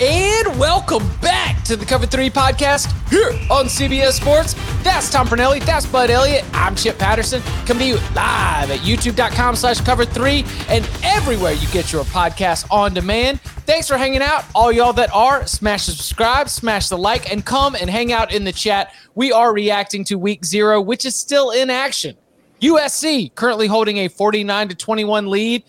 And welcome back to the Cover 3 podcast here on CBS Sports. That's Tom Fornelli. That's Bud Elliott. I'm Chip Patterson. Coming to you live at youtube.com slash cover 3 and everywhere you get your podcast on demand. Thanks for hanging out. All y'all that are, smash the subscribe, smash the like, and come and hang out in the chat. We are reacting to week zero, which is still in action. USC currently holding a 49 to 21 lead.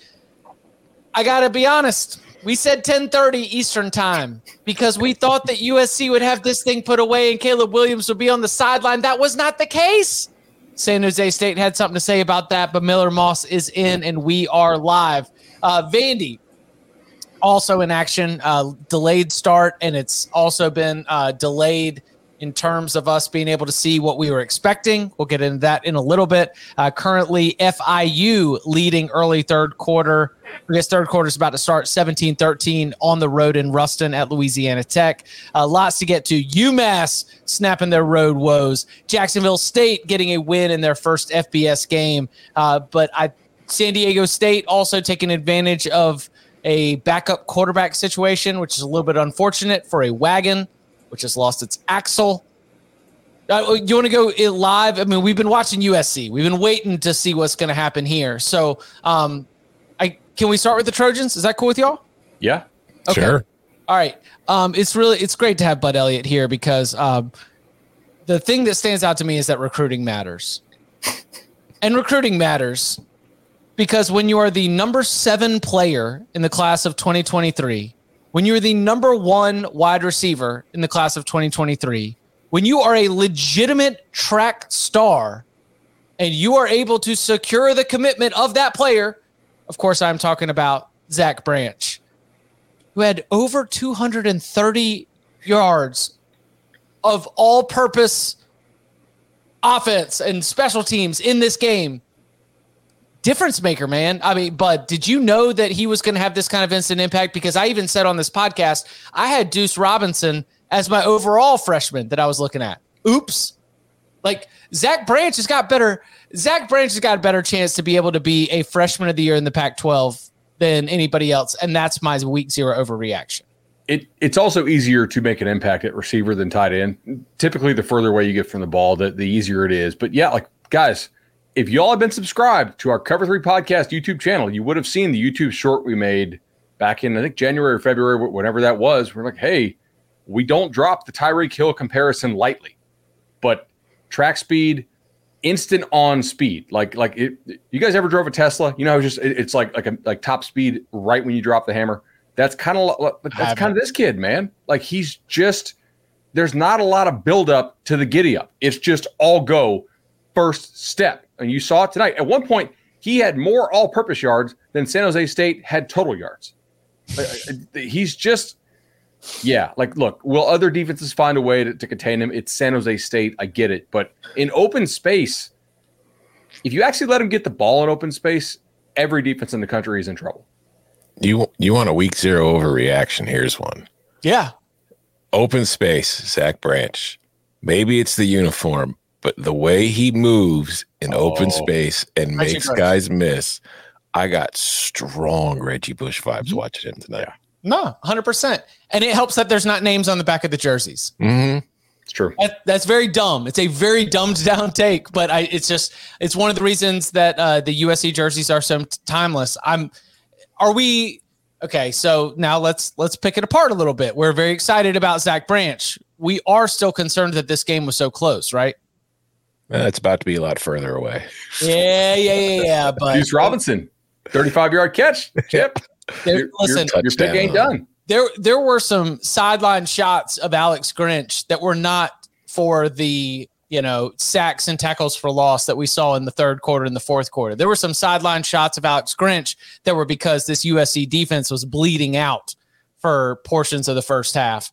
I got to be honest. We said 10:30 Eastern time because we thought that USC would have this thing put away and Caleb Williams would be on the sideline. That was not the case. San Jose State had something to say about that, but Miller Moss is in and we are live. Uh, Vandy also in action, uh, delayed start, and it's also been uh, delayed in terms of us being able to see what we were expecting. We'll get into that in a little bit. Uh, currently, FIU leading early third quarter. I guess third quarter is about to start 17 13 on the road in Ruston at Louisiana Tech. Uh, lots to get to. UMass snapping their road woes. Jacksonville State getting a win in their first FBS game. Uh, but I, San Diego State also taking advantage of a backup quarterback situation, which is a little bit unfortunate for a wagon which has lost its axle. Uh, you want to go live? I mean, we've been watching USC. We've been waiting to see what's going to happen here. So, um, I can we start with the Trojans? Is that cool with y'all? Yeah, okay. sure. All right. Um, it's really it's great to have Bud Elliott here because um, the thing that stands out to me is that recruiting matters, and recruiting matters because when you are the number seven player in the class of 2023 when you're the number one wide receiver in the class of 2023, when you are a legitimate track star and you are able to secure the commitment of that player, of course, I'm talking about Zach Branch, who had over 230 yards of all purpose offense and special teams in this game difference maker, man. I mean, but did you know that he was going to have this kind of instant impact? Because I even said on this podcast, I had Duce Robinson as my overall freshman that I was looking at. Oops. Like Zach Branch has got better. Zach Branch has got a better chance to be able to be a freshman of the year in the Pac 12 than anybody else. And that's my week zero overreaction. It, it's also easier to make an impact at receiver than tight end. Typically, the further away you get from the ball, the, the easier it is. But yeah, like guys, if y'all have been subscribed to our Cover Three Podcast YouTube channel, you would have seen the YouTube short we made back in I think January or February, whenever that was. We're like, hey, we don't drop the Tyreek Hill comparison lightly, but track speed, instant on speed. Like like it, you guys ever drove a Tesla? You know, it's just it, it's like like a like top speed right when you drop the hammer. That's kind of that's kind of this kid, man. Like he's just there's not a lot of buildup to the giddy up. It's just all go first step. And you saw it tonight. At one point, he had more all purpose yards than San Jose State had total yards. He's just, yeah, like, look, will other defenses find a way to, to contain him? It's San Jose State. I get it. But in open space, if you actually let him get the ball in open space, every defense in the country is in trouble. You you want a week zero overreaction? Here's one. Yeah. Open space, Zach Branch. Maybe it's the uniform, but the way he moves in oh, open space and Reggie makes Bush. guys miss, I got strong Reggie Bush vibes mm-hmm. watching him tonight. No, hundred percent, and it helps that there's not names on the back of the jerseys. Mm-hmm. It's true. That, that's very dumb. It's a very dumbed down take, but I, it's just it's one of the reasons that uh, the USC jerseys are so timeless. I'm. Are we okay? So now let's let's pick it apart a little bit. We're very excited about Zach Branch. We are still concerned that this game was so close, right? Uh, it's about to be a lot further away. Yeah, yeah, yeah, yeah. But Duce Robinson, thirty-five yard catch. Chip, there, listen, your, your big game done. There, there were some sideline shots of Alex Grinch that were not for the you know sacks and tackles for loss that we saw in the third quarter and the fourth quarter. There were some sideline shots of Alex Grinch that were because this USC defense was bleeding out for portions of the first half.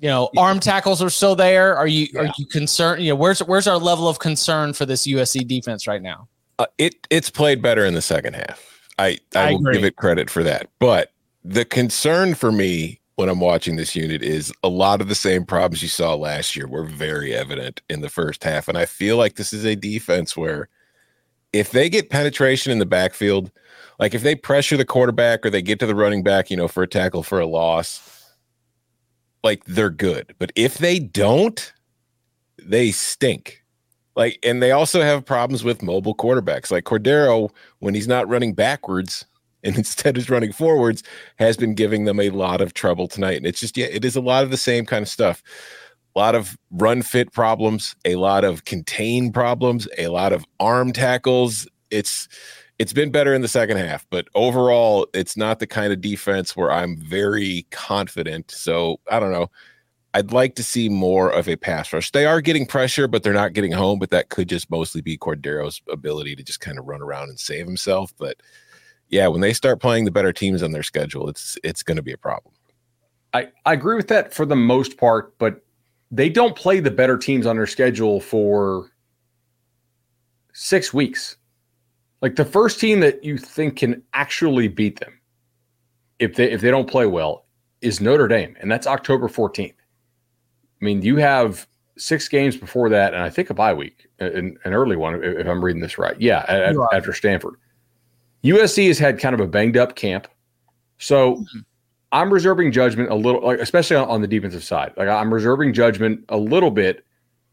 You know, arm tackles are still there. Are you yeah. are you concerned? You know, where's where's our level of concern for this USC defense right now? Uh, it it's played better in the second half. I I, I will agree. give it credit for that. But the concern for me when I'm watching this unit is a lot of the same problems you saw last year were very evident in the first half. And I feel like this is a defense where if they get penetration in the backfield, like if they pressure the quarterback or they get to the running back, you know, for a tackle for a loss, like they're good. But if they don't, they stink. Like, and they also have problems with mobile quarterbacks. Like Cordeiro, when he's not running backwards and instead is running forwards, has been giving them a lot of trouble tonight. And it's just, yeah, it is a lot of the same kind of stuff. A lot of run fit problems, a lot of contain problems, a lot of arm tackles. It's it's been better in the second half, but overall, it's not the kind of defense where I'm very confident. So I don't know. I'd like to see more of a pass rush. They are getting pressure, but they're not getting home. But that could just mostly be Cordeiro's ability to just kind of run around and save himself. But yeah, when they start playing the better teams on their schedule, it's it's going to be a problem. I, I agree with that for the most part, but they don't play the better teams on their schedule for six weeks. Like the first team that you think can actually beat them, if they if they don't play well, is Notre Dame, and that's October 14th. I mean, you have six games before that, and I think a bye week, an, an early one, if I'm reading this right. Yeah, at, after Stanford. USC has had kind of a banged up camp. So mm-hmm. I'm reserving judgment a little, like, especially on, on the defensive side. Like I'm reserving judgment a little bit,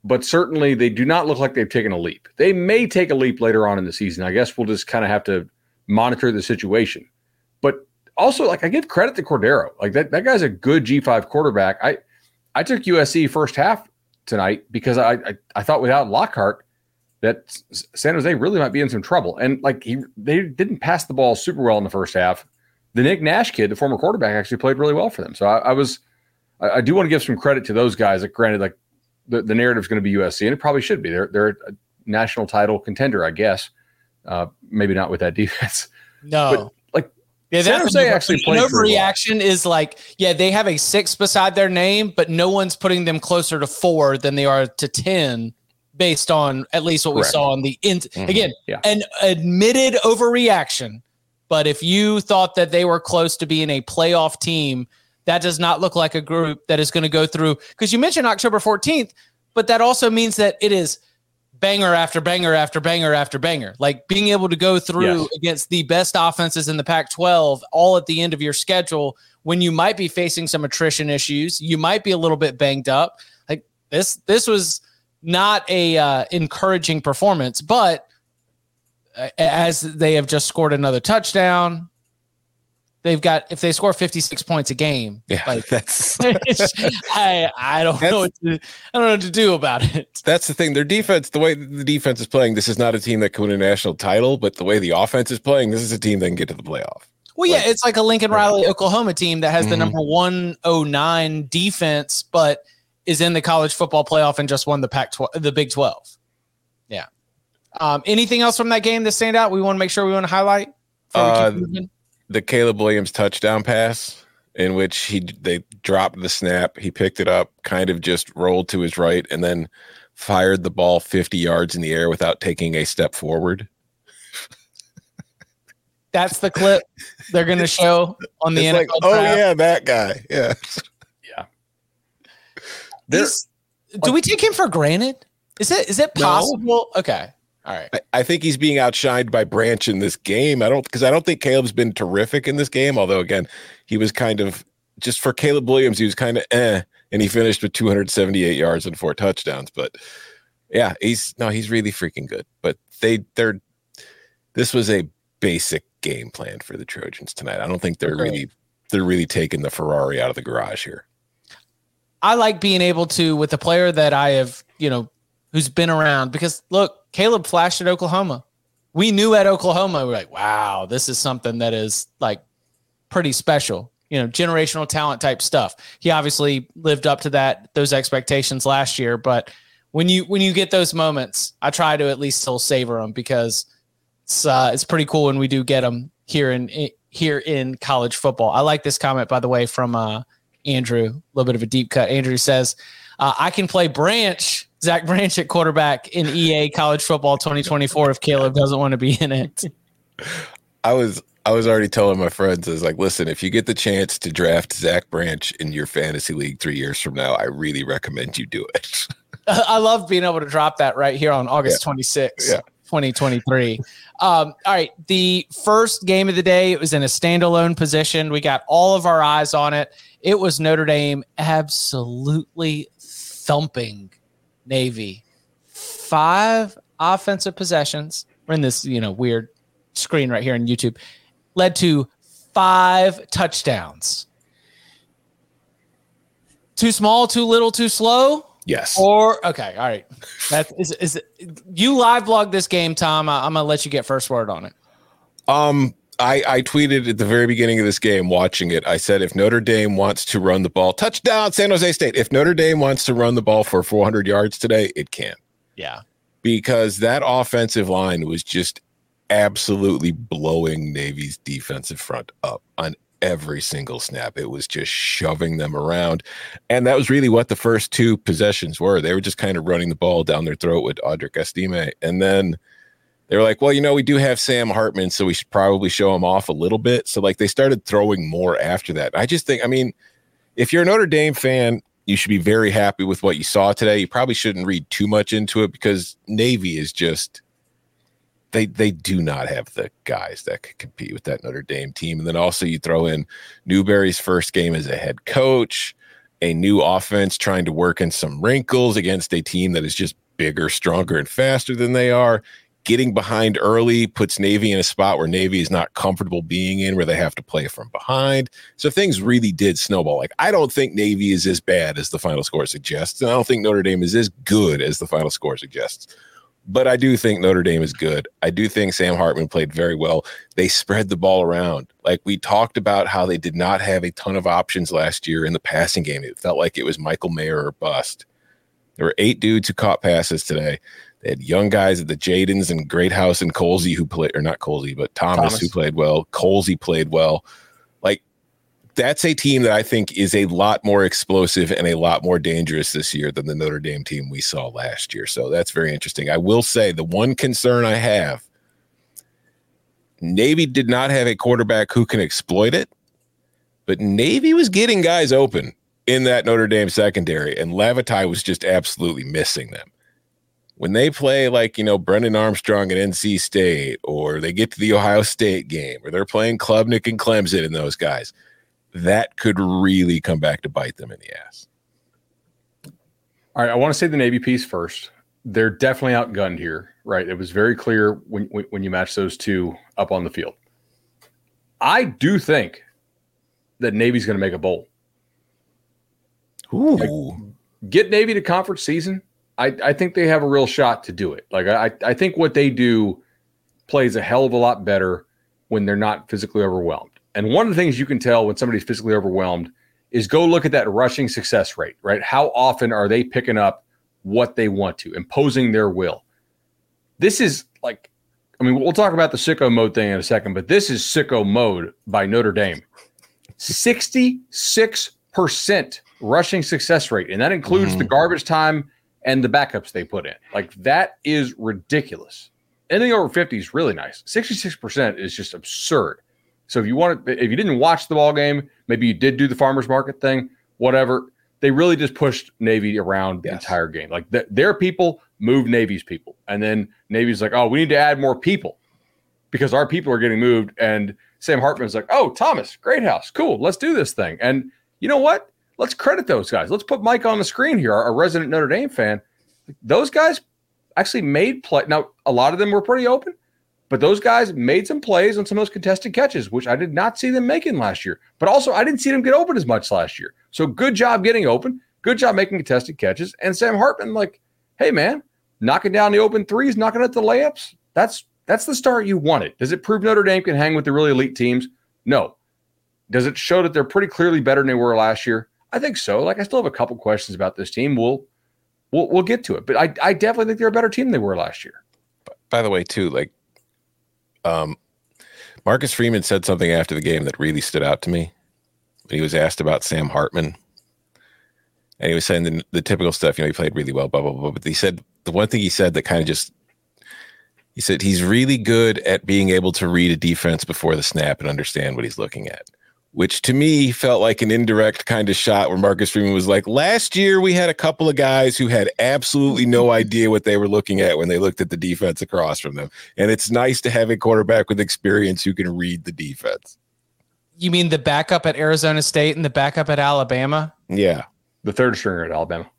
but certainly they do not look like they've taken a leap. They may take a leap later on in the season. I guess we'll just kind of have to monitor the situation. But also, like I give credit to Cordeiro. Like that, that guy's a good G5 quarterback. I I took USC first half tonight because I, I, I thought without Lockhart that San Jose really might be in some trouble. And like he they didn't pass the ball super well in the first half. The Nick Nash kid, the former quarterback, actually played really well for them. So I, I was I, I, do want to give some credit to those guys. Like granted, like the, the narrative is going to be USC, and it probably should be. They're they're a national title contender, I guess. Uh, maybe not with that defense. No. But like yeah, San Jose actually played overreaction is like, yeah, they have a six beside their name, but no one's putting them closer to four than they are to ten based on at least what Correct. we saw on the in mm-hmm. again yeah. an admitted overreaction but if you thought that they were close to being a playoff team that does not look like a group that is going to go through because you mentioned october 14th but that also means that it is banger after banger after banger after banger like being able to go through yes. against the best offenses in the pac 12 all at the end of your schedule when you might be facing some attrition issues you might be a little bit banged up like this this was not a uh, encouraging performance, but uh, as they have just scored another touchdown, they've got if they score 56 points a game yeah like that's i i don't know what to, i don't know what to do about it that's the thing their defense the way the defense is playing this is not a team that can win a national title but the way the offense is playing this is a team that can get to the playoff well yeah it's like a lincoln riley oklahoma team that has mm-hmm. the number 109 defense but is in the college football playoff and just won the Pac 12, the Big 12. Yeah. Um, anything else from that game that stand out? We want to make sure we want to highlight. Uh, the Caleb Williams touchdown pass, in which he they dropped the snap, he picked it up, kind of just rolled to his right, and then fired the ball 50 yards in the air without taking a step forward. that's the clip they're going to show on the it's NFL. Like, oh yeah, that guy. Yeah. Yeah. These, do we take him for granted? Is it is it possible? No. Okay. All right. I, I, think he's being outshined by Branch in this game. I don't because I don't think Caleb's been terrific in this game. Although again, he was kind of just for Caleb Williams, he was kind of eh, and he finished with 278 yards and four touchdowns. But yeah, he's no, he's really freaking good. But they they're this was a basic game plan for the Trojans tonight. I don't think they're okay. really they're really taking the Ferrari out of the garage here. I like being able to with a player that I have, you know, who's been around because look, Caleb flashed at Oklahoma. We knew at Oklahoma, we are like, wow, this is something that is like pretty special, you know, generational talent type stuff. He obviously lived up to that, those expectations last year. But when you when you get those moments, I try to at least still savor them because it's uh, it's pretty cool when we do get them here in, in here in college football. I like this comment by the way from uh, Andrew, a little bit of a deep cut. Andrew says, uh, "I can play Branch Zach Branch at quarterback in EA College Football 2024 if Caleb doesn't want to be in it. I was I was already telling my friends, I was like, listen, if you get the chance to draft Zach Branch in your fantasy league three years from now, I really recommend you do it. I love being able to drop that right here on August yeah. 26th, yeah. 2023. Um, all right. The first game of the day, it was in a standalone position. We got all of our eyes on it. It was Notre Dame absolutely thumping Navy. Five offensive possessions. We're in this, you know, weird screen right here on YouTube. Led to five touchdowns. Too small, too little, too slow. Yes. Or okay, all right. That is is you live blog this game, Tom. I, I'm gonna let you get first word on it. Um, I, I tweeted at the very beginning of this game, watching it. I said, if Notre Dame wants to run the ball, touchdown, San Jose State. If Notre Dame wants to run the ball for 400 yards today, it can. Yeah. Because that offensive line was just absolutely blowing Navy's defensive front up on every single snap. It was just shoving them around. And that was really what the first two possessions were. They were just kind of running the ball down their throat with Audric Estime. And then they were like, well, you know, we do have Sam Hartman, so we should probably show him off a little bit. So like they started throwing more after that. I just think, I mean, if you're a Notre Dame fan, you should be very happy with what you saw today. You probably shouldn't read too much into it because Navy is just they they do not have the guys that could compete with that Notre Dame team. And then also you throw in Newberry's first game as a head coach, a new offense trying to work in some wrinkles against a team that is just bigger, stronger, and faster than they are getting behind early puts Navy in a spot where Navy is not comfortable being in, where they have to play from behind. So things really did snowball. Like, I don't think Navy is as bad as the final score suggests. And I don't think Notre Dame is as good as the final score suggests. But I do think Notre Dame is good. I do think Sam Hartman played very well. They spread the ball around. Like we talked about how they did not have a ton of options last year in the passing game. It felt like it was Michael Mayer or bust. There were eight dudes who caught passes today. They had young guys at the Jadens and Greathouse and Colzie who played, or not Colzie, but Thomas, Thomas. who played well. Colzie played well. Like that's a team that I think is a lot more explosive and a lot more dangerous this year than the Notre Dame team we saw last year. So that's very interesting. I will say the one concern I have Navy did not have a quarterback who can exploit it, but Navy was getting guys open in that Notre Dame secondary, and Lavatai was just absolutely missing them when they play like you know Brennan Armstrong at NC State, or they get to the Ohio State game, or they're playing Klubnik and Clemson and those guys, that could really come back to bite them in the ass. All right, I want to say the Navy piece first. They're definitely outgunned here, right? It was very clear when when you match those two up on the field. I do think that Navy's going to make a bowl. Ooh. Like, get Navy to conference season I, I think they have a real shot to do it. Like I, I think what they do plays a hell of a lot better when they're not physically overwhelmed. And one of the things you can tell when somebody's physically overwhelmed is go look at that rushing success rate, right? How often are they picking up what they want to, imposing their will? This is like, I mean, we'll talk about the sicko mode thing in a second, but this is sicko mode by Notre Dame. 66% rushing success rate. And that includes mm-hmm. the garbage time and the backups they put in. Like that is ridiculous. anything over 50 is really nice. 66% is just absurd. So if you want to, if you didn't watch the ball game, maybe you did do the farmers market thing, whatever. They really just pushed Navy around the entire game. Like th- their people moved Navy's people, and then Navy's like, oh, we need to add more people because our people are getting moved. And Sam Hartman's like, oh, Thomas, Greathouse, cool, let's do this thing. And you know what? Let's credit those guys. Let's put Mike on the screen here, our, resident Notre Dame fan. Those guys actually made play. Now, a lot of them were pretty open, but those guys made some plays on some of those contested catches, which I did not see them making last year. But also, I didn't see them get open as much last year. So good job getting open. Good job making contested catches. And Sam Hartman, like, hey man, knocking down the open threes, knocking at the layups. That's that's the start you wanted. Does it prove Notre Dame can hang with the really elite teams? No. Does it show that they're pretty clearly better than they were last year? I think so. Like I still have a couple questions about this team. We'll we'll we'll get to it. But I I definitely think they're a better team than they were last year. By the way, too, like um Marcus Freeman said something after the game that really stood out to me. when He was asked about Sam Hartman. And he was saying the, the typical stuff, you know, he played really well, blah, blah, blah. But he said the one thing he said that kind of just he said he's really good at being able to read a defense before the snap and understand what he's looking at which to me felt like an indirect kind of shot where Marcus Freeman was like, last year we had a couple of guys who had absolutely no idea what they were looking at when they looked at the defense across from them. And it's nice to have a quarterback with experience who can read the defense. You mean the backup at Arizona State and the backup at Alabama? Yeah. The third stringer at Alabama.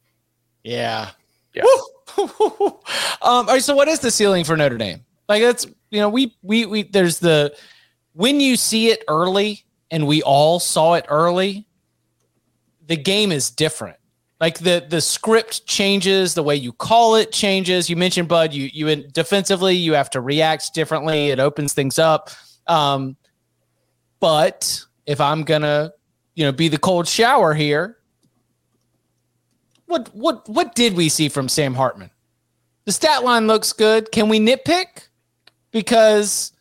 Yeah. Yeah. um, all right. So what is the ceiling for Notre Dame? Like that's you know, we we we there's the when you see it early and we all saw it early, the game is different. Like the the script changes, the way you call it changes. You mentioned Bud, you you defensively you have to react differently. It opens things up. Um, but if I'm gonna, you know, be the cold shower here, what what what did we see from Sam Hartman? The stat line looks good. Can we nitpick? Because,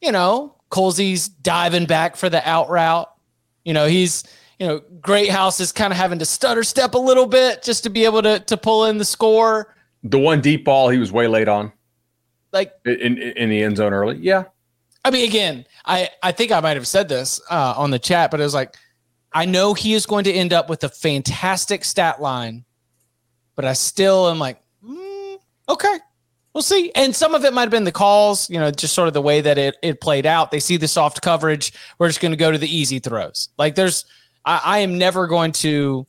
you know, Colzie's diving back for the out route. You know, he's, you know, Greathouse is kind of having to stutter step a little bit just to be able to to pull in the score. The one deep ball he was way late on. Like in in the end zone early. Yeah. I mean, again, I I think I might have said this uh, on the chat, but it was like, I know he is going to end up with a fantastic stat line, but I still am like, mm, okay, We'll see. And some of it might have been the calls, you know, just sort of the way that it, it played out. They see the soft coverage. We're just going to go to the easy throws. Like there's, I, I am never going to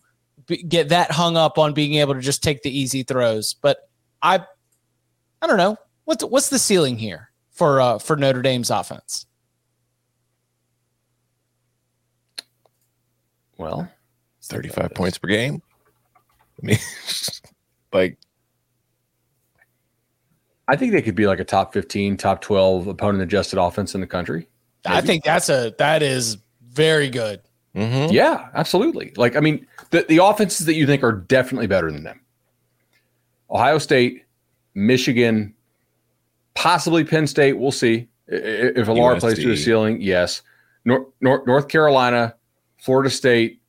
be, get that hung up on being able to just take the easy throws. But I, I don't know what's what's the ceiling here for uh, for Notre Dame's offense. Well, 35 points per game. I mean, like I think they could be like a top 15, top 12 opponent adjusted offense in the country. Maybe. I think that's a that is very good. Mm-hmm. Yeah, absolutely. Like, I mean, the, the offenses that you think are definitely better than them Ohio State, Michigan, possibly Penn State. We'll see. If Allar plays to the ceiling, yes. North, North, North Carolina, Florida State,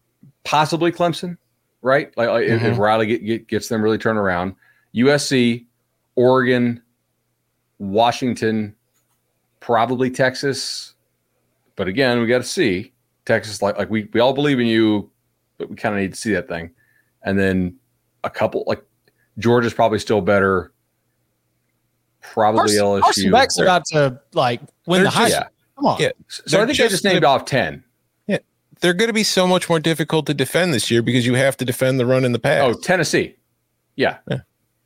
possibly Clemson, right? Like, like mm-hmm. if, if Riley get, get, gets them really turned around. USC, Oregon, Washington, probably Texas. But again, we got to see Texas. Like like we we all believe in you, but we kind of need to see that thing. And then a couple like Georgia's probably still better. Probably Carson, LSU. Carson Beck's about to like win they're the high. Yeah. Come on. Yeah. So I think just, I just named off ten. Yeah, they're going to be so much more difficult to defend this year because you have to defend the run in the pass. Oh, Tennessee. Yeah. yeah.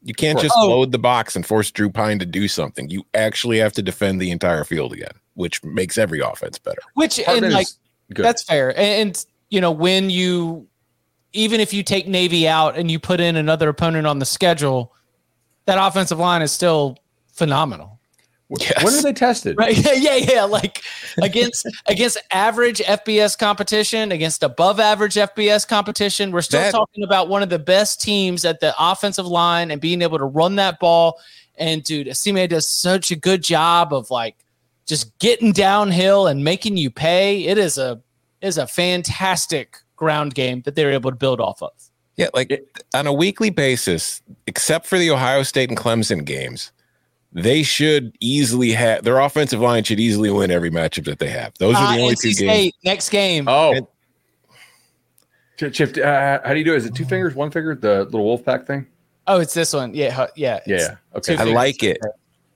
You can't just oh. load the box and force Drew Pyne to do something. You actually have to defend the entire field again, which makes every offense better. Which and like that's fair. And, and you know when you even if you take Navy out and you put in another opponent on the schedule, that offensive line is still phenomenal. Yes. When are they tested? Right. Yeah, yeah, yeah. Like against against average FBS competition, against above average FBS competition. We're still that, talking about one of the best teams at the offensive line and being able to run that ball. And dude, Estime does such a good job of like just getting downhill and making you pay. It is a is a fantastic ground game that they're able to build off of. Yeah, like on a weekly basis, except for the Ohio State and Clemson games they should easily have their offensive line should easily win every matchup that they have. Those are the uh, only NC two State, games. Next game. Oh. And, Chip, uh, how do you do it? Is it two fingers, one finger, the little wolf pack thing? Oh, it's this one. Yeah, yeah. Yeah. Okay. I like it.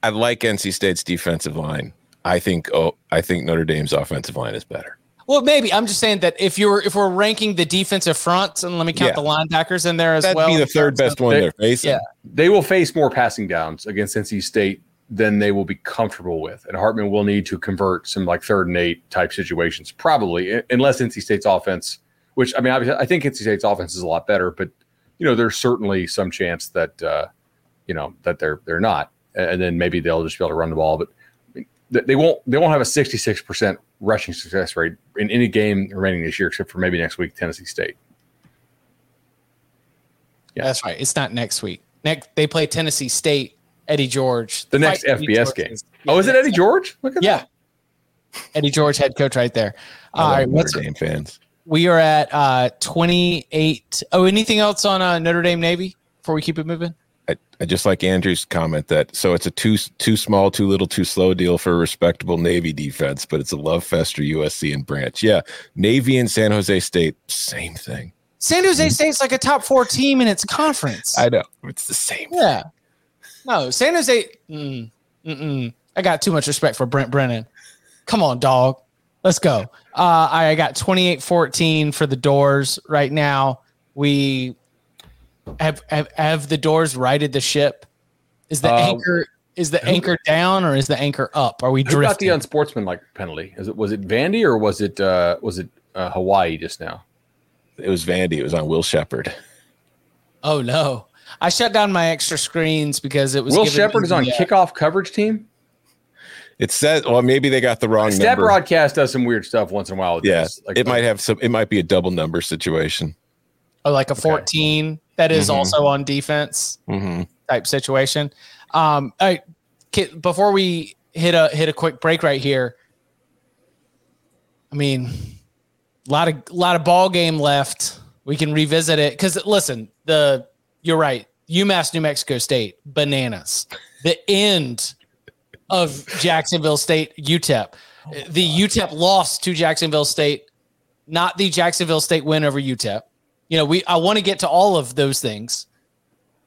I like NC State's defensive line. I think oh, I think Notre Dame's offensive line is better. Well, maybe I'm just saying that if you're if we're ranking the defensive fronts, and let me count yeah. the linebackers in there as That'd well. That'd be the third best one they, they're facing. Yeah, they will face more passing downs against NC State than they will be comfortable with, and Hartman will need to convert some like third and eight type situations, probably unless NC State's offense. Which I mean, obviously, I think NC State's offense is a lot better, but you know, there's certainly some chance that uh, you know that they're they're not, and then maybe they'll just be able to run the ball, but they won't they won't have a 66% rushing success rate in any game remaining this year except for maybe next week Tennessee State. Yeah. That's right. It's not next week. Next they play Tennessee State, Eddie George. The, the next FBS game. oh, is it Eddie George? Look at yeah. that. Eddie George head coach right there. All right, Notre Dame fans. We are at uh 28. Oh, anything else on uh, Notre Dame Navy before we keep it moving? I, I just like Andrew's comment that so it's a too too small, too little, too slow deal for a respectable Navy defense, but it's a love fest for USC and Branch. Yeah, Navy and San Jose State, same thing. San Jose mm-hmm. State's like a top four team in its conference. I know it's the same. Yeah, no, San Jose. Mm, I got too much respect for Brent Brennan. Come on, dog. Let's go. Uh, I got 28 14 for the Dores right now. We have, have have the Dores righted the ship? Is the uh, anchor is the anchor down or is the anchor up? Are we drifting? Who got the unsportsmanlike penalty? Is it was it Vandy or was it uh, was it uh, Hawaii just now? It was Vandy. It was on Will Sheppard. Oh no! I shut down my extra screens because it was Will Sheppard is on the, uh, kickoff coverage team. It says, well, maybe they got the wrong Stat number. broadcast does some weird stuff once in a while. Yeah, like, it might have some. It might be a double number situation. Oh, like a fourteen. Okay that is mm-hmm. also on defense mm-hmm. type situation. Um, I, before we hit a hit a quick break right here, I mean, a lot of a lot of ball game left. We can revisit it because listen, the you're right. UMass New Mexico State bananas. The end of Jacksonville State UTEP. The UTEP lost to Jacksonville State, not the Jacksonville State win over UTEP you know, we I want to get to all of those things,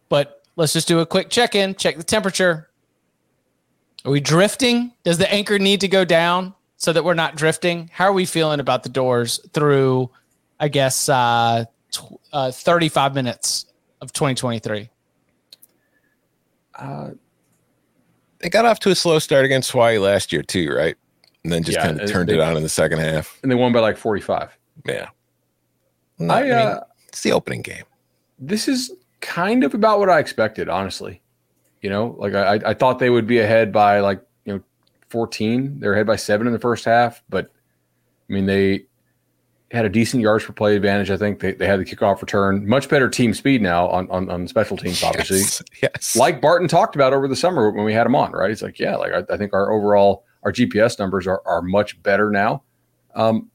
but let's just do a quick check in, check the temperature. Are we drifting? Does the anchor need to go down so that we're not drifting? How are we feeling about the Dores through, I guess, uh, tw- uh 35 minutes of 2023? Uh, they got off to a slow start against Hawaii last year too, right? And then just yeah, kind of turned they, it on in the second half. And they won by like 45. Yeah. I, I mean, uh, it's the opening game. This is kind of about what I expected, honestly. You know, like I, I thought they would be ahead by like, you know, 14. They're ahead by seven in the first half, but I mean, they had a decent yards per play advantage. I think they, they had the kickoff return, much better team speed now on, on, on special teams, obviously. Yes, yes. Like Barton talked about over the summer when we had him on, right? He's like, yeah, like I, I think our overall, our GPS numbers are, are much better now. Um,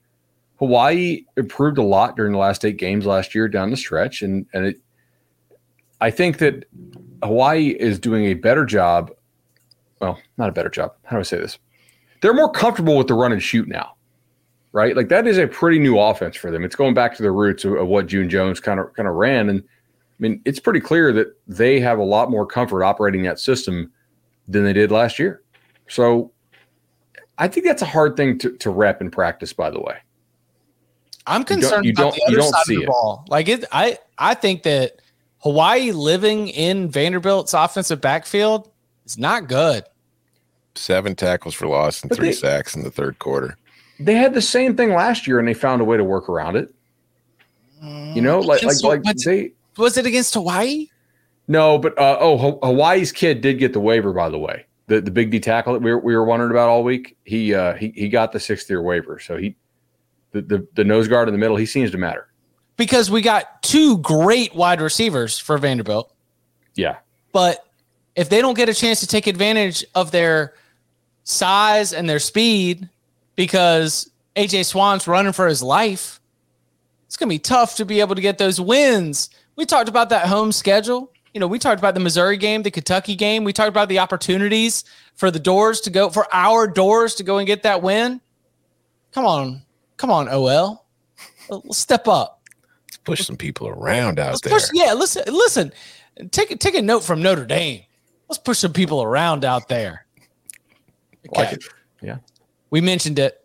Hawaii improved a lot during the last eight games last year down the stretch, and and it, I think that Hawaii is doing a better job. Well, not a better job. How do I say this? They're more comfortable with the run and shoot now, right? Like that is a pretty new offense for them. It's going back to the roots of, of what June Jones kind of kind of ran, and I mean it's pretty clear that they have a lot more comfort operating that system than they did last year. So I think that's a hard thing to, to rep in practice, by the way. I'm concerned you don't, you don't, about the other side of the it. ball. Like it, I I think that Hawaii living in Vanderbilt's offensive backfield is not good. Seven tackles for loss and but three they, sacks in the third quarter. They had the same thing last year, and they found a way to work around it. You know, like like like they was it against Hawaii? No, but uh, oh, Hawaii's kid did get the waiver, by the way. The the big D tackle that we were, we were wondering about all week. He uh, he he got the sixth year waiver, so he the, the, the nose guard in the middle, he seems to matter. Because we got two great wide receivers for Vanderbilt. Yeah. But if they don't get a chance to take advantage of their size and their speed because AJ Swann's running for his life, it's going to be tough to be able to get those wins. We talked about that home schedule. you know, we talked about the Missouri game, the Kentucky game. We talked about the opportunities for the Dores to go, for our Dores to go and get that win. Come on. Come on, OL. Step up. Let's push some people around out Let's there. push, yeah, listen, listen. Take, take a note from Notre Dame. Let's push some people around out there. Okay. Like yeah. We mentioned it.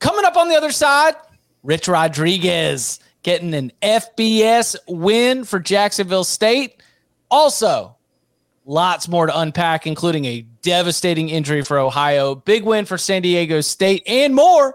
Coming up on the other side, Rich Rodriguez getting an FBS win for Jacksonville State. Also, lots more to unpack, including a devastating injury for Ohio, big win for San Diego State, and more.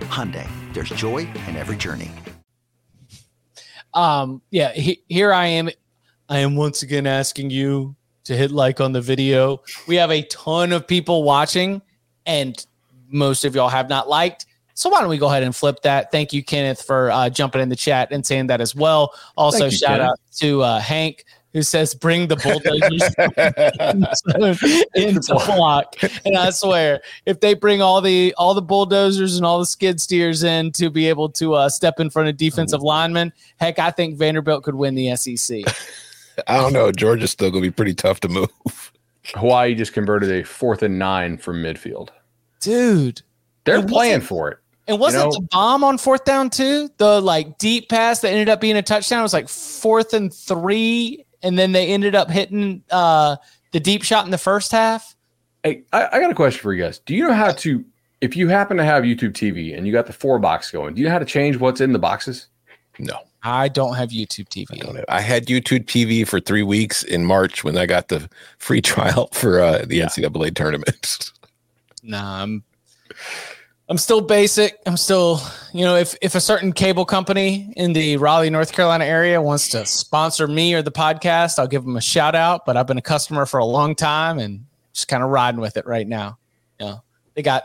Hyundai, there's joy in every journey. Um, yeah, he, here I am. I am once again asking you to hit like on the video. We have a ton of people watching, and most of y'all have not liked. So why don't we go ahead and flip that? Thank you, Kenneth, for uh, jumping in the chat and saying that as well. Also, you, shout Kenneth. out to uh, Hank who says, "Bring the bulldozers into block." And I swear, if they bring all the all the bulldozers and all the skid steers in to be able to uh, step in front of defensive linemen, heck, I think Vanderbilt could win the SEC. I don't know. Georgia's still gonna be pretty tough to move. Hawaii just converted a fourth and nine from midfield. Dude, they're playing for it. And wasn't you know, the bomb on fourth down too? The like deep pass that ended up being a touchdown it was like fourth and three, and then they ended up hitting uh, the deep shot in the first half. Hey, I, I got a question for you guys. Do you know how to, if you happen to have YouTube TV and you got the four box going, do you know how to change what's in the boxes? No. I don't have YouTube TV. I, I, had YouTube TV for three weeks in March when I got the free trial for uh, the yeah. NCAA tournament. Nah, I'm I'm still basic. I'm still, you know, if if a certain cable company in the Raleigh, North Carolina area wants to sponsor me or the podcast, I'll give them a shout out. But I've been a customer for a long time and just kind of riding with it right now. You know, they got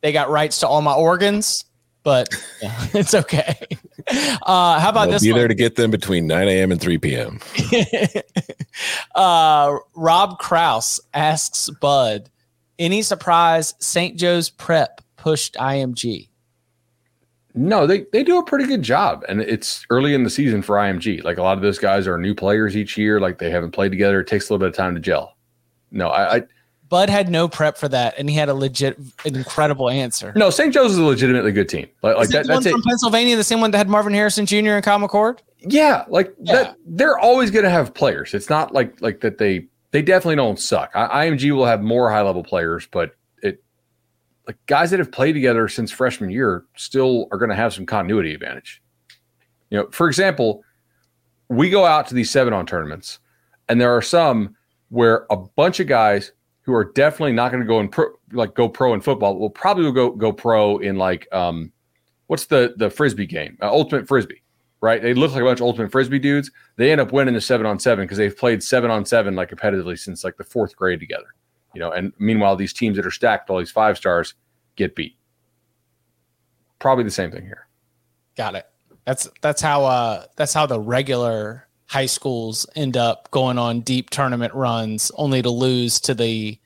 they got rights to all my organs, but yeah, it's okay. Uh, how about I'll this? Be one? there to get them between 9 a.m. and 3 p.m. uh, Rob Kraus asks Bud, any surprise St. Joe's prep pushed IMG? No, they they do a pretty good job, and it's early in the season for IMG. Like a lot of those guys are new players each year. Like they haven't played together. It takes a little bit of time to gel. No, I, I Bud had no prep for that, and he had a legit, an incredible answer. No, St. Joe's is a legitimately good team. Like, like that, that's from it. Pennsylvania, the same one that had Marvin Harrison Jr. and Kyle McCord. Yeah, like yeah. that. They're always going to have players. It's not like like that. They they definitely don't suck. I, IMG will have more high level players, but like guys that have played together since freshman year still are going to have some continuity advantage. You know, for example, we go out to these seven on tournaments, and there are some where a bunch of guys who are definitely not going to go and pro, like go pro in football will probably go go pro in like um, what's the the frisbee game, uh, ultimate frisbee, right? They look like a bunch of ultimate frisbee dudes. They end up winning the seven on seven because they've played seven on seven like competitively since like the fourth grade together you know, and meanwhile, these teams that are stacked, all these five stars, get beat. Probably the same thing here. Got it. That's that's how uh that's how the regular high schools end up going on deep tournament runs, only to lose to the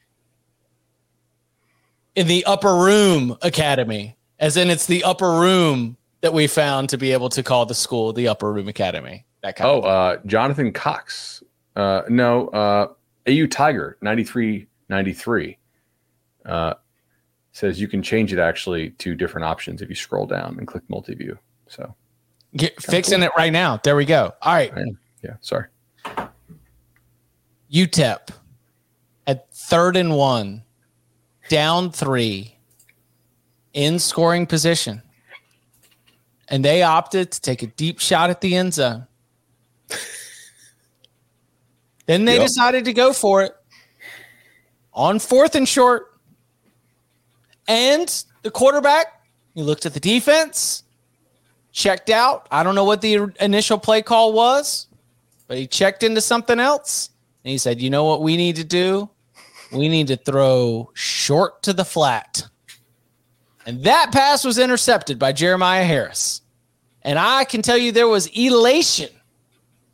in the upper room academy, as in it's the upper room that we found to be able to call the school the upper room academy. That kind oh, of uh, Jonathan Cox. Uh, no, uh, AU Tiger 93 93 uh, says you can change it actually to different options if you scroll down and click multi-view. So Get, fixing cool. it right now. There we go. All right. Yeah, sorry. UTEP at third and one, down three, in scoring position. And they opted to take a deep shot at the end zone. then they yep. decided to go for it on fourth and short. And the quarterback, he looked at the defense, checked out. I don't know what the initial play call was, but he checked into something else. And he said, You know what we need to do? We need to throw short to the flat. And that pass was intercepted by Jeremiah Harris. And I can tell you there was elation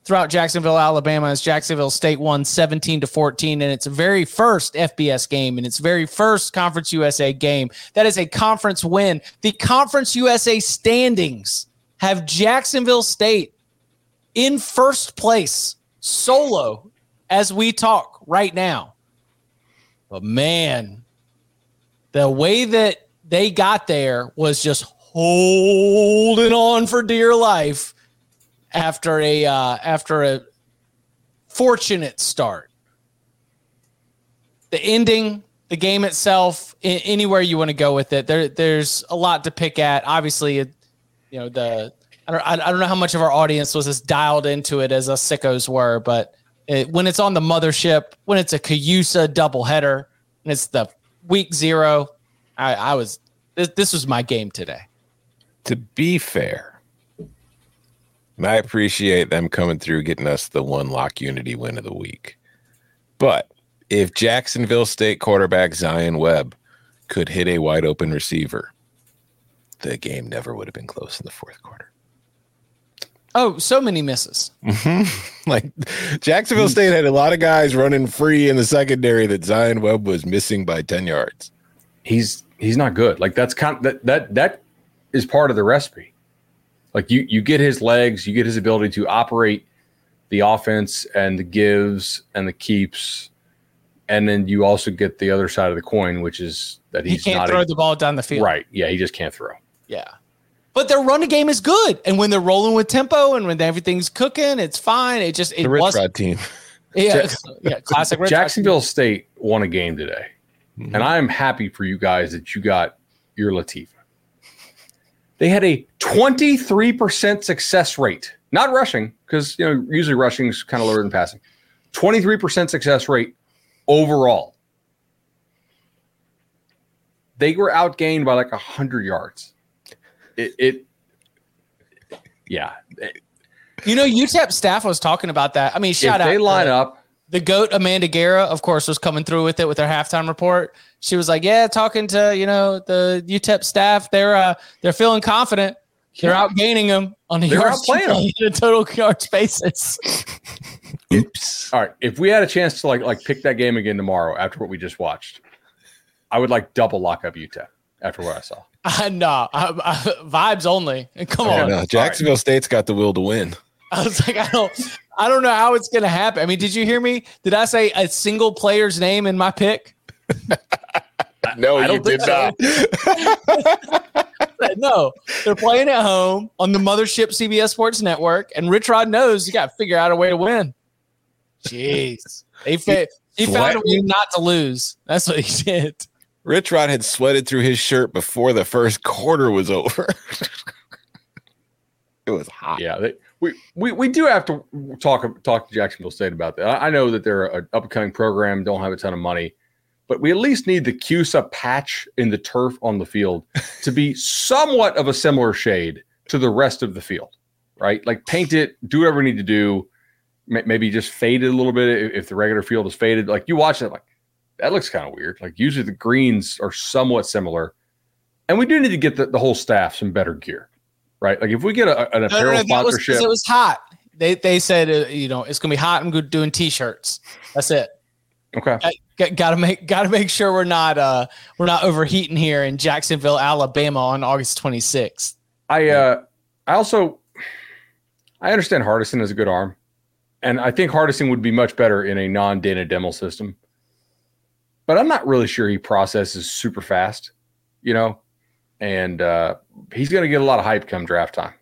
throughout Jacksonville, Alabama, as Jacksonville State won 17 to 14 in its very first FBS game and its very first Conference USA game. That is a conference win. The Conference USA standings have Jacksonville State in first place solo as we talk right now. But man, the way that they got there was just holding on for dear life after a uh, after a fortunate start. The ending, the game itself, I- anywhere you want to go with it, there there's a lot to pick at. Obviously, it, you know the I don't I don't know how much of our audience was as dialed into it as us sickos were, but it, when it's on the mothership, when it's a CUSA doubleheader, and it's the week zero, I, I was this, this was my game today. To be fair, I appreciate them coming through, getting us the one lock unity win of the week. But if Jacksonville State quarterback Zion Webb could hit a wide open receiver, the game never would have been close in the fourth quarter. Oh, so many misses. Mm-hmm. Like Jacksonville State had a lot of guys running free in the secondary that Zion Webb was missing by 10 yards. He's he's not good. Like that's kind of, that that that is part of the recipe. Like you you get his legs, you get his ability to operate the offense and the gives and the keeps, and then you also get the other side of the coin, which is that he's he can't throw a, the ball down the field. Right? Yeah, he just can't throw. Yeah. But their running game is good, and when they're rolling with tempo and when everything's cooking, it's fine. It just it the Rich Rod team. Yeah, yeah, classic. Jacksonville State won a game today, mm-hmm. and I am happy for you guys that you got your Latif. They had a 23% success rate, not rushing, because you know usually rushing is kind of lower than passing. 23% success rate overall. They were outgained by like hundred yards. It, it yeah. you know, UTEP staff was talking about that. I mean, shout if out. They line uh, up the goat Amanda Guerra, of course, was coming through with it with her halftime report. She was like, "Yeah, talking to you know the UTEP staff, they're uh, they're feeling confident. They're yeah. outgaining them on the yards playing a total yards basis." Oops. All right, if we had a chance to like like pick that game again tomorrow after what we just watched, I would like double lock up UTEP after what I saw. Uh, no, vibes only. Come on, no, Jacksonville right. State's got the will to win. I was like, I don't, I don't know how it's going to happen. I mean, did you hear me? Did I say a single player's name in my pick? no, you did so. not. no, they're playing at home on the mothership CBS Sports Network, and Rich Rod knows you got to figure out a way to win. Jeez, they fa- he found a way not to lose. That's what he did. Rich Rod had sweated through his shirt before the first quarter was over. it was hot. Yeah, they, we, we we do have to talk talk to Jacksonville State about that. I, I know that they're an upcoming program, don't have a ton of money, but we at least need the CUSA patch in the turf on the field to be somewhat of a similar shade to the rest of the field, right? Like paint it, do whatever we need to do. Maybe just fade it a little bit if the regular field is faded. Like you watch it, like that looks kind of weird. Like usually the greens are somewhat similar, and we do need to get the, the whole staff some better gear right? Like if we get a, an apparel no, no, no, sponsorship, was, it was hot. They they said uh, you know it's gonna be hot. I'm good doing t-shirts. That's it. Okay. Got, got to make got to make sure we're not uh we're not overheating here in Jacksonville, Alabama on August 26th. I uh I also I understand Hardison is a good arm, and I think Hardison would be much better in a non Dana Dimel system. But I'm not really sure he processes super fast. You know, and uh, he's going to get a lot of hype come draft time.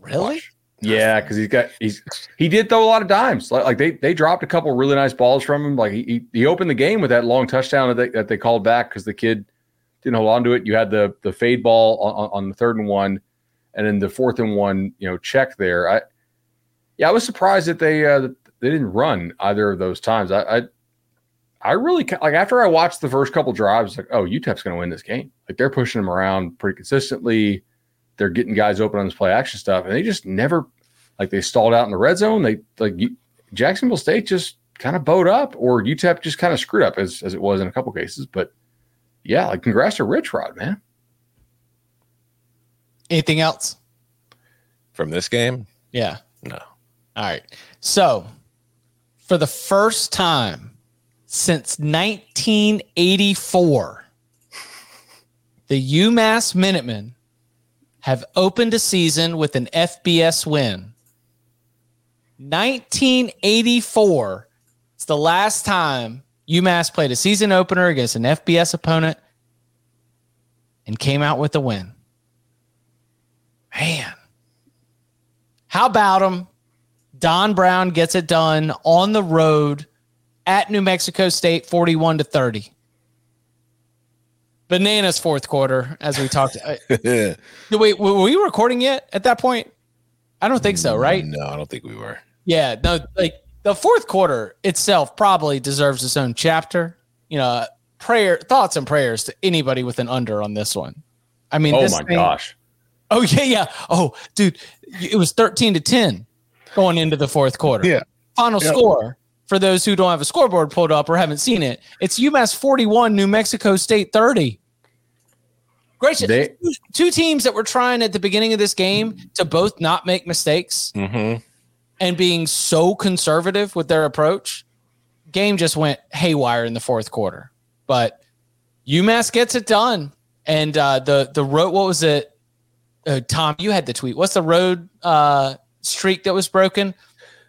Really? Watch. Yeah, because he's got he's he did throw a lot of dimes. Like, like, they they dropped a couple really nice balls from him. Like he he opened the game with that long touchdown that they, that they called back because the kid didn't hold on to it. You had the the fade ball on, on the third and one, and then the fourth and one, you know, check there. I yeah, I was surprised that they uh, they didn't run either of those times. I I, I really like after I watched the first couple drives, like oh UTEP's going to win this game. Like they're pushing them around pretty consistently they're getting guys open on this play action stuff, and they just never like they stalled out in the red zone. They like Jacksonville State just kind of bowed up, or UTEP just kind of screwed up as as it was in a couple cases. But yeah, like congrats to Rich Rod, man. Anything else from this game? Yeah. No. All right. So, for the first time since 1984, the UMass Minutemen have opened a season with an FBS win. 1984 It's the last time UMass played a season opener against an FBS opponent and came out with a win. Man. How about them? Don Brown gets it done on the road at New Mexico State 41 to 30 bananas fourth quarter as we talked. Uh, wait, were we recording yet at that point? I don't think so, right? No, I don't think we were. Yeah, no, like the fourth quarter itself probably deserves its own chapter. You know, uh, prayer, thoughts and prayers to anybody with an under on this one. I mean, oh my thing, gosh. Oh yeah, yeah. Oh, dude, it was thirteen to ten going into the fourth quarter. Yeah. Final yep. score for those who don't have a scoreboard pulled up or haven't seen it, it's UMass 41, New Mexico State 30. Great. They, two, two, teams that were trying at the beginning of this game to both not make mistakes mm-hmm. and being so conservative with their approach. Game just went haywire in the fourth quarter. But UMass gets it done. And uh, the the road, what was it? Uh, Tom, you had the tweet. What's the road uh, streak that was broken?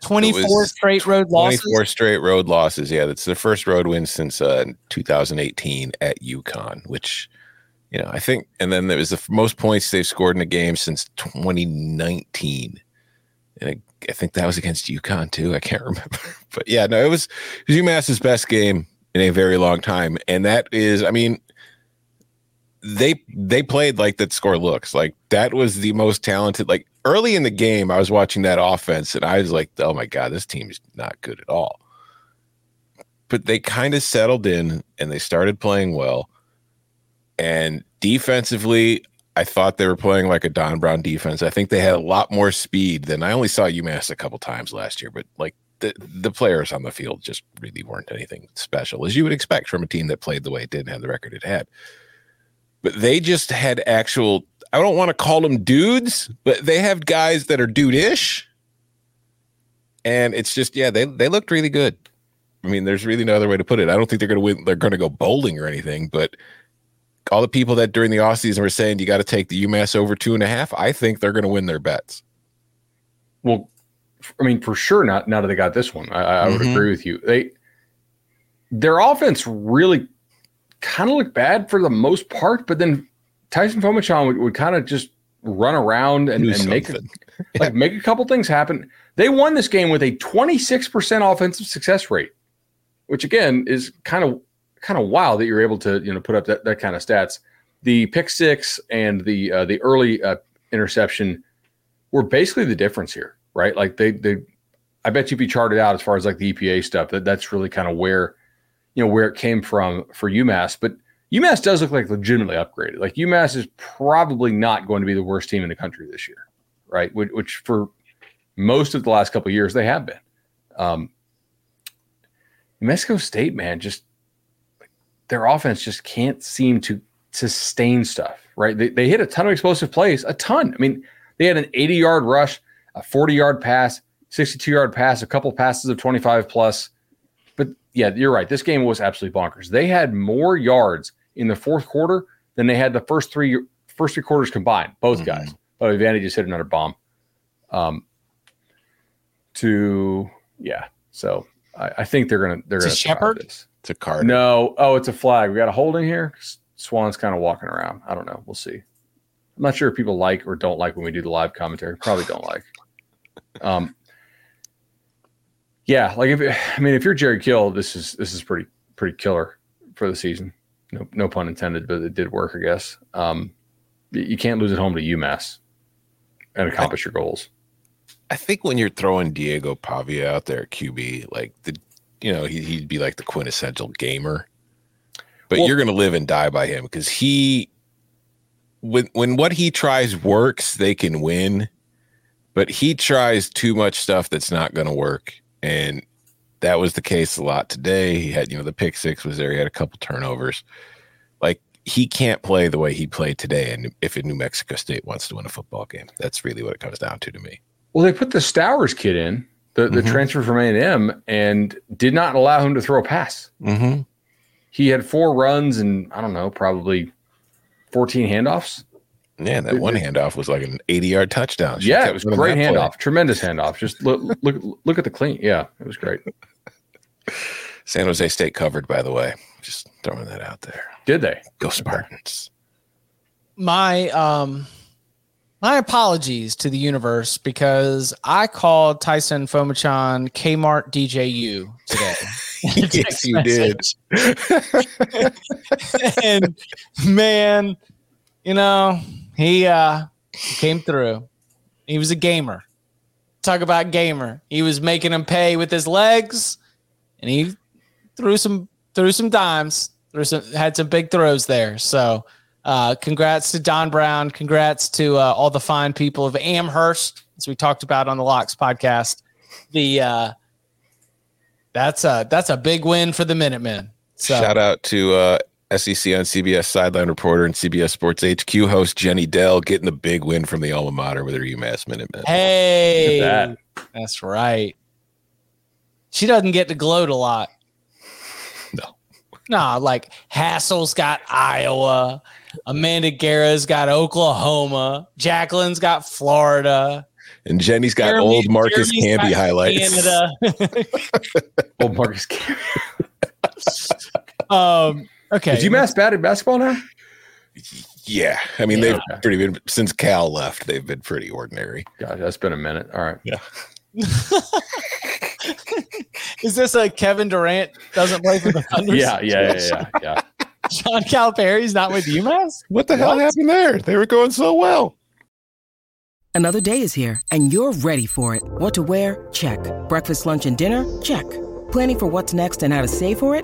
24 straight road losses. 24 straight road losses. Yeah, that's the first road win since uh, 2018 at UConn, which, you know, I think, and then it was the most points they've scored in a game since 2019. And I, I think that was against UConn too. I can't remember. But yeah, no, it was, it was UMass's best game in a very long time. And that is, I mean, they they played like that score looks like that was the most talented like early in the game, I was watching that offense and I was like, oh my God, this team is not good at all. But they kind of settled in and they started playing well. And defensively, I thought they were playing like a Don Brown defense. I think they had a lot more speed than I only saw UMass a couple times last year, but like the, the players on the field just really weren't anything special, as you would expect from a team that played the way it did and had the record it had. But they just had actual I don't want to call them dudes, but they have guys that are dude-ish. And it's just, yeah, they they looked really good. I mean, there's really no other way to put it. I don't think they're gonna win, they're gonna go bowling or anything, but all the people that during the offseason were saying you got to take the UMass over two and a half, I think they're gonna win their bets. Well, I mean, for sure, not now that they got this one. I, I would mm-hmm. agree with you. They their offense really kind of looked bad for the most part, but then Taisun Phommachanh would, would kind of just run around and, and make a, like make a couple things happen. They won this game with a 26% offensive success rate, which again is kind of kind of wild that you're able to you know put up that, that kind of stats. The pick six and the uh, the early uh, interception were basically the difference here, right? Like they they I bet you if you charted out as far as like the EPA stuff that that's really kind of where you know where it came from for UMass, but UMass does look like legitimately upgraded. Like UMass is probably not going to be the worst team in the country this year, right? Which, which for most of the last couple years they have been. Um, New Mexico State, man, just their offense just can't seem to sustain stuff, right? They, they hit a ton of explosive plays, a ton. I mean, they had an 80 yard rush, a 40 yard pass, 62 yard pass, a couple passes of 25 plus. But yeah, you're right. This game was absolutely bonkers. They had more yards in the fourth quarter than they had the first three first three quarters combined. Both mm-hmm. guys. But Vandy just hit another bomb. Um, to yeah, so I, I think they're gonna they're gonna Sheppard. This. It's a card. No, oh, it's a flag. We got a holding here. Swann's kind of walking around. I don't know. We'll see. I'm not sure if people like or don't like when we do the live commentary. Probably don't like. Um, yeah, like if I mean, if you're Jerry Kill, this is this is pretty pretty killer for the season. No, no pun intended, but it did work, I guess. Um, you can't lose at home to UMass and accomplish your goals. I think when you're throwing Diego Pavia out there at QB, like the, you know, he, he'd be like the quintessential gamer. But well, you're going to live and die by him because he, when when what he tries works, they can win. But he tries too much stuff that's not going to work, and that was the case a lot today. He had, you know, the pick six was there. He had a couple turnovers. Like he can't play the way he played today. And if New Mexico State wants to win a football game, that's really what it comes down to to me. Well, they put the Stowers kid in, the, the mm-hmm. transfer from A&M, and did not allow him to throw a pass. Mm-hmm. He had four runs and, I don't know, probably 14 handoffs. Yeah, that one handoff was like an 80 yard touchdown. She yeah, it was great handoff, play. tremendous handoff. Just look, look, look at the clean. Yeah, it was great. San Jose State covered, by the way. Just throwing that out there. Did they? Go Spartans. My um my apologies to the universe because I called Taisun Phommachanh Kmart DJU today. yes, you did. and man, you know, he uh came through. He was a gamer. Talk about gamer. He was making him pay with his legs, and he threw some threw some dimes. Threw some had some big throws there. So uh, congrats to Don Brown. Congrats to uh, all the fine people of Amherst, as we talked about on the Locks podcast. The uh, that's a that's a big win for the Minutemen. So, Shout out to uh, SEC on CBS sideline reporter and CBS Sports HQ host Jenny Dell getting the big win from the alma mater with her UMass Minutemen. Hey, that. that's right. She doesn't get to gloat a lot. No, nah, like Hassel's got Iowa, Amanda Guerra's got Oklahoma, Jacqueline's got Florida. And Jenny's got Jeremy, old Marcus Jeremy's Camby highlights. Canada. old Marcus Camby. um, Okay. Did UMass bad at basketball now? Yeah. I mean, yeah, they've pretty been since Cal left, they've been pretty ordinary. God, that's been a minute. All right. Yeah. Is this a Kevin Durant doesn't play for the Thunder? yeah, yeah, yeah, yeah, yeah. John Calipari's not with UMass? What the what? hell happened there? They were going so well. Another day is here, and you're ready for it. What to wear? Check. Breakfast, lunch, and dinner? Check. Planning for what's next and how to save for it?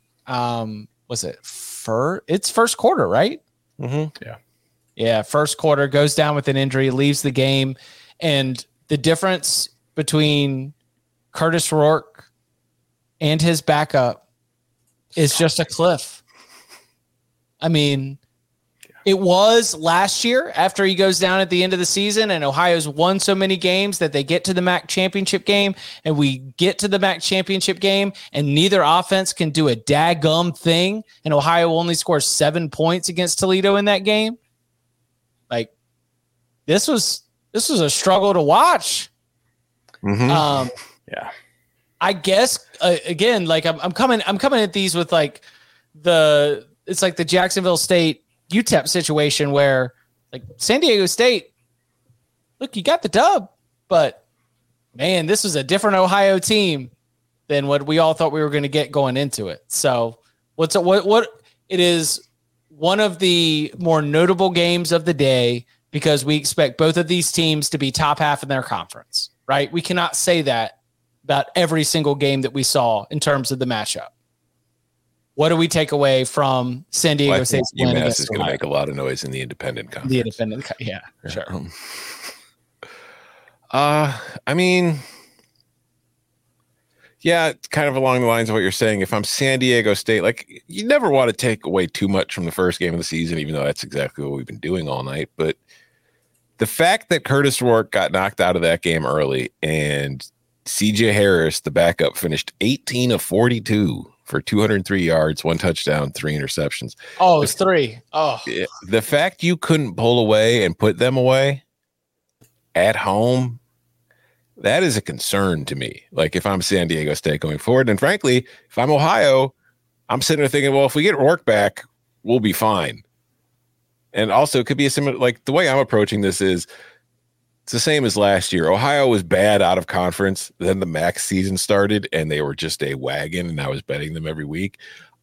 Um, was it fur? It's first quarter, right? Mm-hmm. Yeah. Yeah. First quarter goes down with an injury, leaves the game. And the difference between Kurtis Rourke and his backup is just a cliff. I mean, it was last year after he goes down at the end of the season, and Ohio's won so many games that they get to the MAC championship game, and we get to the MAC championship game, and neither offense can do a daggum thing, and Ohio only scores seven points against Toledo in that game. Like this was this was a struggle to watch. Mm-hmm. Um, yeah, I guess uh, again, like I'm, I'm coming, I'm coming at these with like the it's like the Jacksonville State UTEP situation where like San Diego State, look, you got the dub, but man, this was a different Ohio team than what we all thought we were going to get going into it. So what's what what it is one of the more notable games of the day because we expect both of these teams to be top half in their conference, right? We cannot say that about every single game that we saw in terms of the matchup. What do we take away from San Diego well, State's win UMass is going to make a lot of noise in the independent conference. The independent, yeah, yeah. sure. Um, uh, I mean, yeah, kind of along the lines of what you're saying. If I'm San Diego State, like you never want to take away too much from the first game of the season, even though that's exactly what we've been doing all night. But the fact that Kurtis Rourke got knocked out of that game early and CJ Harris, the backup, finished 18 of 42 for 203 yards, one touchdown, three interceptions. Oh, it's three. Oh, the fact you couldn't pull away and put them away at home that is a concern to me. Like if I'm San Diego State going forward, and frankly, if I'm Ohio, I'm sitting there thinking, well, if we get Rourke back, we'll be fine. And also, it could be a similar like the way I'm approaching this is it's the same as last year. Ohio was bad out of conference. Then the MAC season started, and they were just a wagon, and I was betting them every week.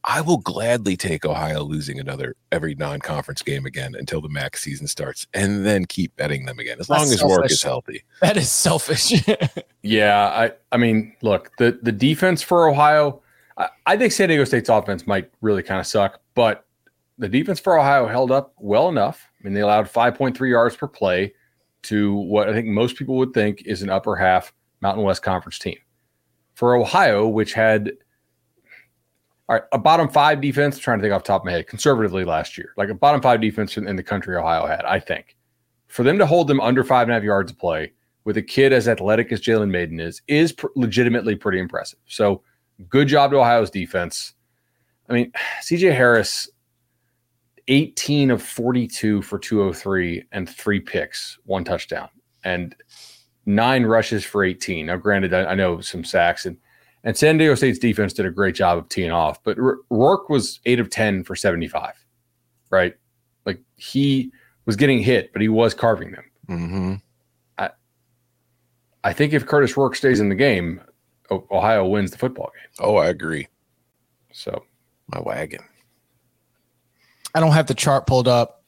I will gladly take Ohio losing another every non-conference game again until the MAC season starts, and then keep betting them again as That's long as selfish. Rourke is healthy. That is selfish. yeah, I I mean, look the the defense for Ohio. I, I think San Diego State's offense might really kind of suck, but the defense for Ohio held up well enough. I mean, they allowed 5.3 yards per play to what I think most people would think is an upper half Mountain West Conference team. For Ohio, which had all right, a bottom five defense, trying to think off top of my head, conservatively last year, like a bottom five defense in, in the country Ohio had, I think. For them to hold them under five and a half yards of play with a kid as athletic as Jalen Mayden is, is pr- legitimately pretty impressive. So good job to Ohio's defense. I mean, CJ Harris, 18 of 42 for 203 and three picks, one touchdown, and nine rushes for 18. Now, granted, I, I know some sacks and and San Diego State's defense did a great job of teeing off, but R- Rourke was eight of 10 for 75, right? Like he was getting hit, but he was carving them. Mm-hmm. I, I think if Kurtis Rourke stays in the game, Ohio wins the football game. Oh, I agree. So my wagon. I don't have the chart pulled up,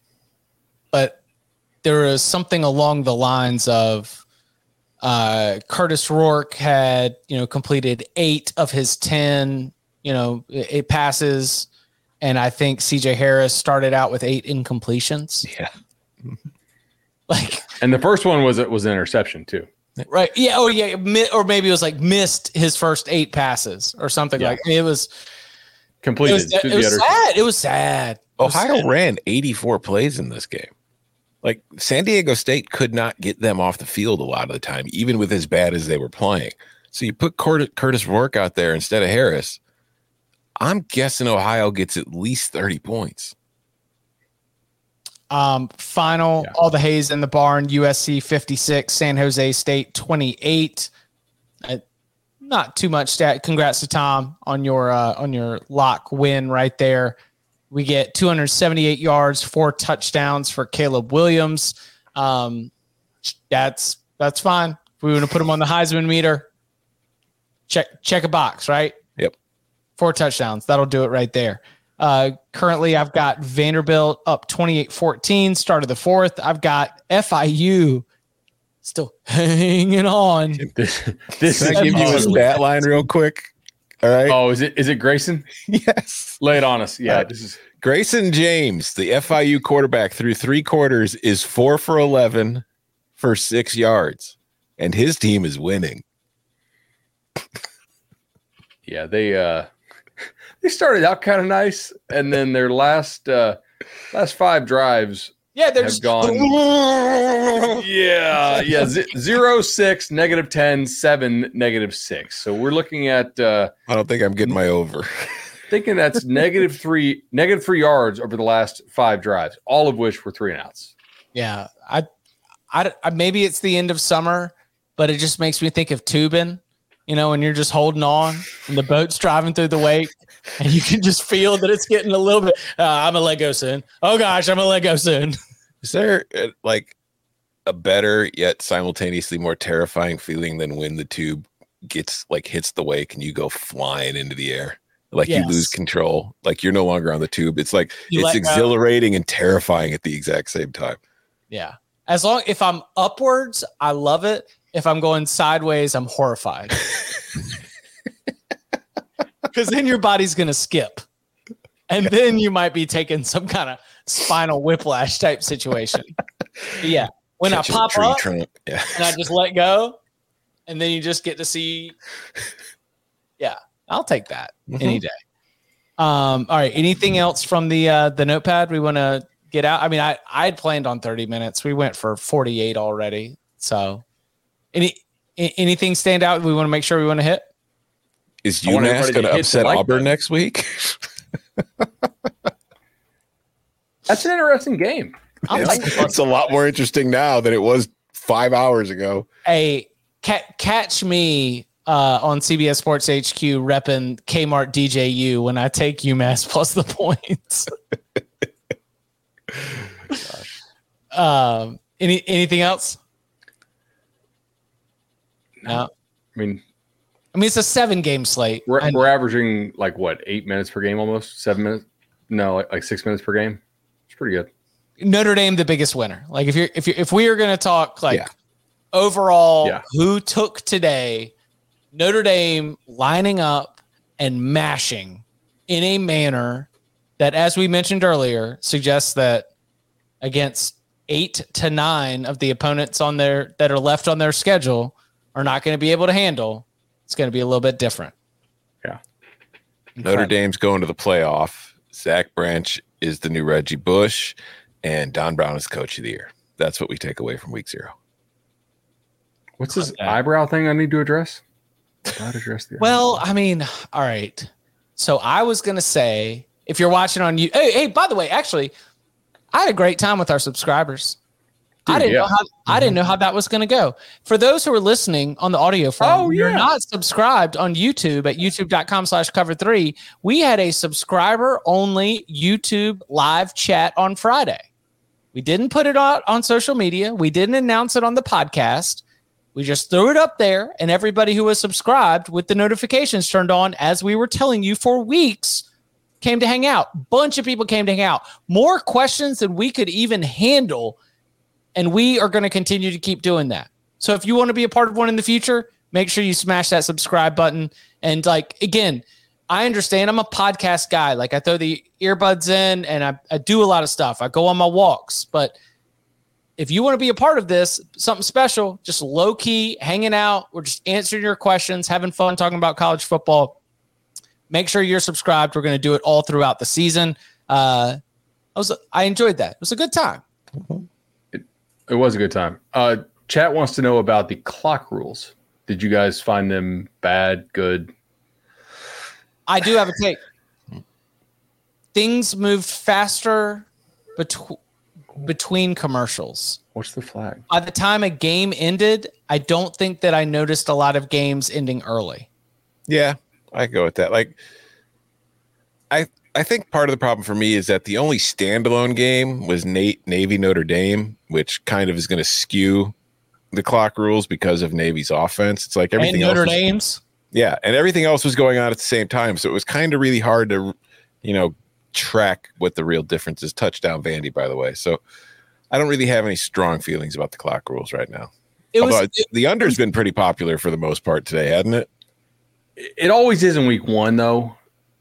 but there is something along the lines of uh, Kurtis Rourke had, you know, completed eight of his 10, you know, it passes. And I think CJ Harris started out with eight incompletions. Yeah. like, and the first one was, it was an interception too. Right. Yeah. Oh, yeah. Or maybe it was like missed his first eight passes or something yeah. like it was completed. It was, it was sad. It was sad. Ohio was sad. ran 84 plays in this game. Like San Diego State could not get them off the field a lot of the time, even with as bad as they were playing. So you put Kurtis Rourke out there instead of Harris. I'm guessing Ohio gets at least 30 points. Um, final, yeah. all the haze in the barn, USC 56, San Jose State 28. Not too much stat. Congrats to Tom on your uh, on your lock win right there. We get 278 yards, four touchdowns for Caleb Williams. Um, that's that's fine. If we want to put him on the Heisman meter, check check a box, right? Yep. Four touchdowns. That'll do it right there. Uh, currently, I've got Vanderbilt up 28 14, start of the fourth. I've got FIU still hanging on. This, this Can I give you a stat line real quick? All right. Oh, is it is it Grayson? yes. Lay it on us. Yeah. Uh, this is Grayson James, the FIU quarterback, through three quarters is four for eleven for six yards, and his team is winning. yeah, they uh they started out kind of nice, and then their last uh last five drives yeah, they're just gone. yeah, yeah. Z- zero, six, negative 10, seven, negative six. So we're looking at. Uh, I don't think I'm getting my over. thinking that's negative three, negative three yards over the last five drives, all of which were three and outs. Yeah, I, I, I maybe it's the end of summer, but it just makes me think of tubing. You know, and you're just holding on, and the boat's driving through the wake, and you can just feel that it's getting a little bit. Uh, I'm a Lego soon. Oh gosh, I'm a Lego soon. Is there uh, like a better yet simultaneously more terrifying feeling than when the tube gets like hits the wake and you go flying into the air? Like yes. you lose control, like you're no longer on the tube. It's like you it's exhilarating go. and terrifying at the exact same time. Yeah. As long if I'm upwards, I love it. If I'm going sideways, I'm horrified. Because then your body's going to skip. And then you might be taking some kind of spinal whiplash type situation. But yeah. When Catching a I pop up. Yeah. and I just let go, and then you just get to see. Yeah, I'll take that any day. Um, all right. Anything else from the uh, the notepad we want to get out? I mean, I I had planned on thirty minutes. We went for forty eight already. So, any anything stand out? We want to make sure we want to hit. Is UMass going to upset like Auburn button. next week? That's an interesting game. I'll take it's a lot more interesting now than it was five hours ago. a ca- catch me uh, on CBS Sports HQ repping Kmart DJU when I take UMass plus the points. um, any anything else? No. I mean, I mean it's a seven game slate. we're, we're averaging like what eight minutes per game, almost seven minutes. No, like, like six minutes per game. It's pretty good. Notre Dame the biggest winner. Like if you're if you if we are going to talk like Yeah. overall Yeah. who took today, Notre Dame lining up and mashing in a manner that, as we mentioned earlier, suggests that against eight to nine of the opponents on their that are left on their schedule are not going to be able to handle. It's going to be a little bit different. Yeah. Notre Dame's going to the playoff. Zach Branch is the new Reggie Bush, and Don Brown is coach of the year. That's what we take away from week zero. What's this Okay. eyebrow thing I need to address? Not address the Well, I mean, all right. So I was gonna say, if you're watching on you, hey, hey, by the way, actually, I had a great time with our subscribers. I didn't yeah. know how I didn't mm-hmm. know how that was gonna go. For those who are listening on the audio oh, phone, Oh, you're not subscribed on YouTube at youtube.com slash cover three. We had a subscriber only YouTube live chat on Friday. We didn't put it out on social media. We didn't announce it on the podcast. We just threw it up there, and everybody who was subscribed with the notifications turned on, as we were telling you for weeks, came to hang out. Bunch of people came to hang out. More questions than we could even handle. And we are going to continue to keep doing that. So if you want to be a part of one in the future, make sure you smash that subscribe button. And like, again, I understand I'm a podcast guy. Like I throw the earbuds in and I, I do a lot of stuff. I go on my walks, but if you want to be a part of this, something special, just low key hanging out, we're just answering your questions, having fun talking about college football. Make sure you're subscribed. We're going to do it all throughout the season. Uh, I was I enjoyed that. It was a good time. It was a good time. Uh, chat wants to know about the clock rules. Did you guys find them bad, good? I do have a take. Things moved faster betw- between commercials. What's the flag? By the time a game ended, I don't think that I noticed a lot of games ending early. Yeah, I go with that. Like, I I think part of the problem for me is that the only standalone game was Nate Navy Notre Dame, which kind of is going to skew the clock rules because of Navy's offense. It's like everything and Notre else. was- Dame's. yeah, and everything else was going on at the same time, so it was kind of really hard to, you know, track what the real difference is. Touchdown Vandy, by the way. So I don't really have any strong feelings about the clock rules right now. It was Although the under's been pretty popular for the most part today, hadn't it? It always is in week one, though.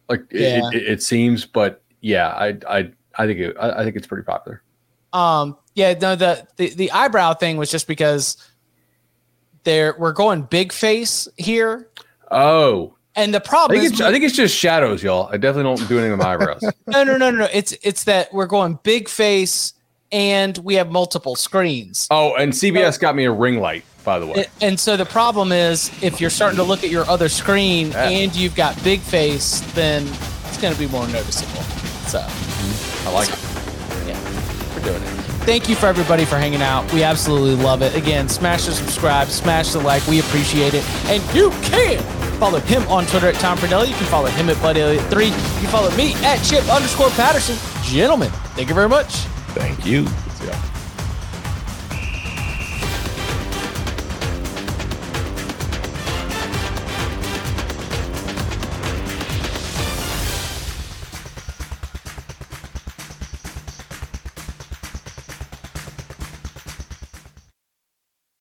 Like it- Yeah. it, it, seems, but yeah, I I I think it, I, I think it's pretty popular. Um, yeah, no, the, the the eyebrow thing was just because there we're going big face here, Oh, and the I problem think is I think it's just shadows, y'all. I definitely don't do anything with my eyebrows. no, no, no, no, no. It's it's that we're going big face, and we have multiple screens. oh, and CBS got me a ring light, by the way. And- so the problem is, if you're starting to look at your other screen Yeah. and you've got big face, then it's going to be more noticeable. So, mm-hmm. I like it. yeah, we're doing it. Thank you for everybody for hanging out. We absolutely love it. Again, smash the subscribe, smash the like. We appreciate it. And you can follow him on Twitter at Tom Fornelli. You can follow him at Bud Elliott 3. You can follow me at Chip underscore Patterson. Gentlemen, thank you very much. Thank you.